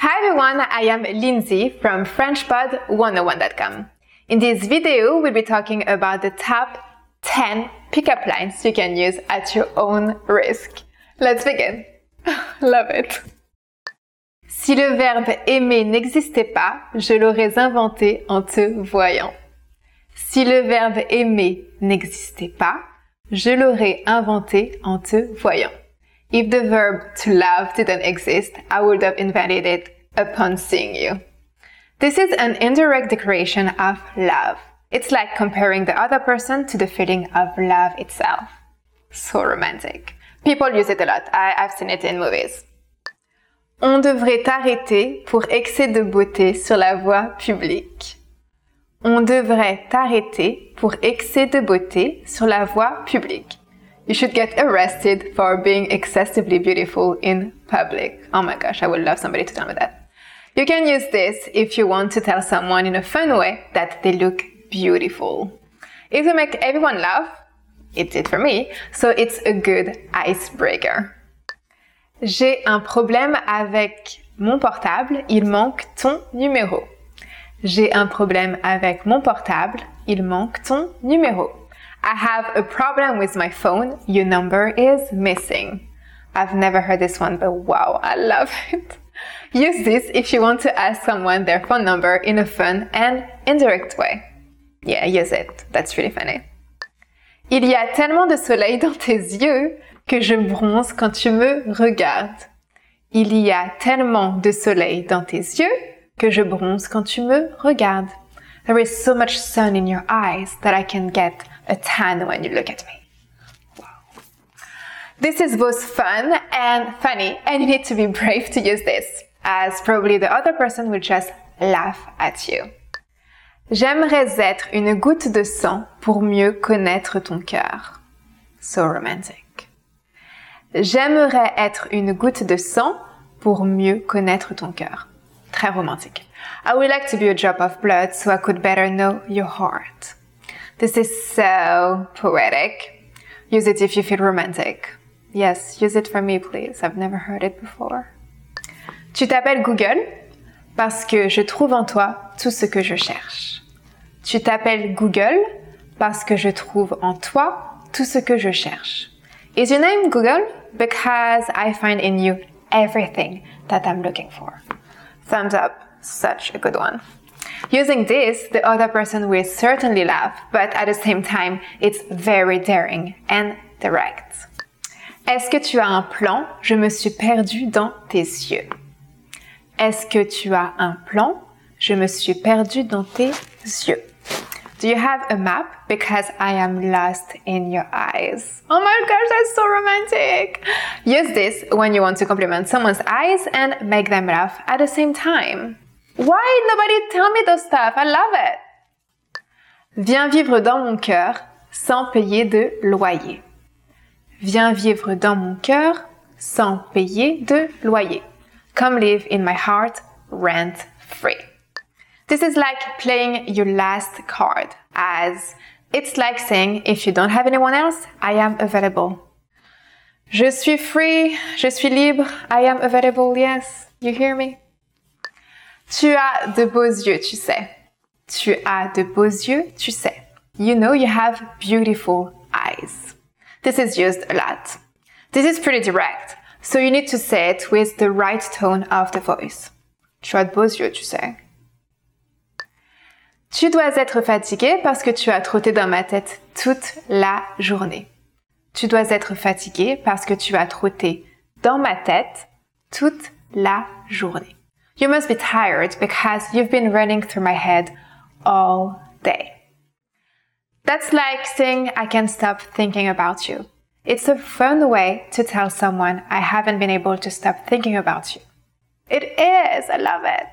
Hi everyone, I am Lindsay from FrenchPod101.com. In this video, we'll be talking about the top 10 pickup lines you can use at your own risk. Let's begin. Love it. Si le verbe aimer n'existait pas, je l'aurais inventé en te voyant. Si le verbe aimer n'existait pas, je l'aurais inventé en te voyant. If the verb to love didn't exist, I would have invented it upon seeing you. This is an indirect declaration of love. It's like comparing the other person to the feeling of love itself. So romantic. People use it a lot. I, have seen it in movies. On devrait t'arrêter pour excès de beauté sur la voie publique. On devrait t'arrêter pour excès de beauté sur la voie publique. You should get arrested for being excessively beautiful in public. Oh my gosh, I would love somebody to tell me that. You can use this if you want to tell someone in a fun way that they look beautiful. It will make everyone laugh. It did for me, so it's a good icebreaker. J'ai un problème avec mon portable, il manque ton numéro. J'ai un problème avec mon portable, il manque ton numéro. I have a problem with my phone. Your number is missing. I've never heard this one, but wow, I love it. Use this if you want to ask someone their phone number in a fun and indirect way. Yeah, use it. That's really funny. Il y a tellement de soleil dans tes yeux que je bronze quand tu me regardes. Il y a tellement de soleil dans tes yeux que je bronze quand tu me regardes. There is so much sun in your eyes that I can get a tan when you look at me. This is both fun and funny, and you need to be brave to use this, as probably the other person will just laugh at you. J'aimerais être une goutte de sang pour mieux connaître ton cœur. So romantic. J'aimerais être une goutte de sang pour mieux connaître ton cœur. Très romantique. I would like to be a drop of blood so I could better know your heart. This is so poetic. Use it if you feel romantic. Yes, use it for me, please. I've never heard it before. Tu t'appelles Google parce que je trouve en toi tout ce que je cherche. Tu t'appelles Google parce que je trouve en toi tout ce que je cherche. Is your name Google? Because I find in you everything that I'm looking for. Thumbs up. Such a good one. Using this, the other person will certainly laugh, but at the same time, it's very daring and direct. Est-ce que tu as un plan? Je me suis perdu dans tes yeux. Est-ce que tu as un plan? Je me suis perdu dans tes yeux. Do you have a map? Because I am lost in your eyes. Oh my gosh, that's so romantic. Use this when you want to compliment someone's eyes and make them laugh at the same time. Why nobody tell me those stuff? I love it. Viens vivre dans mon cœur sans payer de loyer. Viens vivre dans mon cœur sans payer de loyer. Come live in my heart rent free. This is like playing your last card as it's like saying if you don't have anyone else, I am available. Je suis free, je suis libre, I am available, yes. You hear me? Tu as de beaux yeux, tu sais. Tu as de beaux yeux, tu sais. You know you have beautiful eyes. This is used a lot. This is pretty direct, so you need to say it with the right tone of the voice. Tu as de beaux yeux, tu sais. Tu dois être fatigué parce que tu as trotté dans ma tête toute la journée. Tu dois être fatigué parce que tu as trotté dans ma tête toute la journée. You must be tired because you've been running through my head all day. That's like saying I can't stop thinking about you. It's a fun way to tell someone I haven't been able to stop thinking about you. It is. I love it.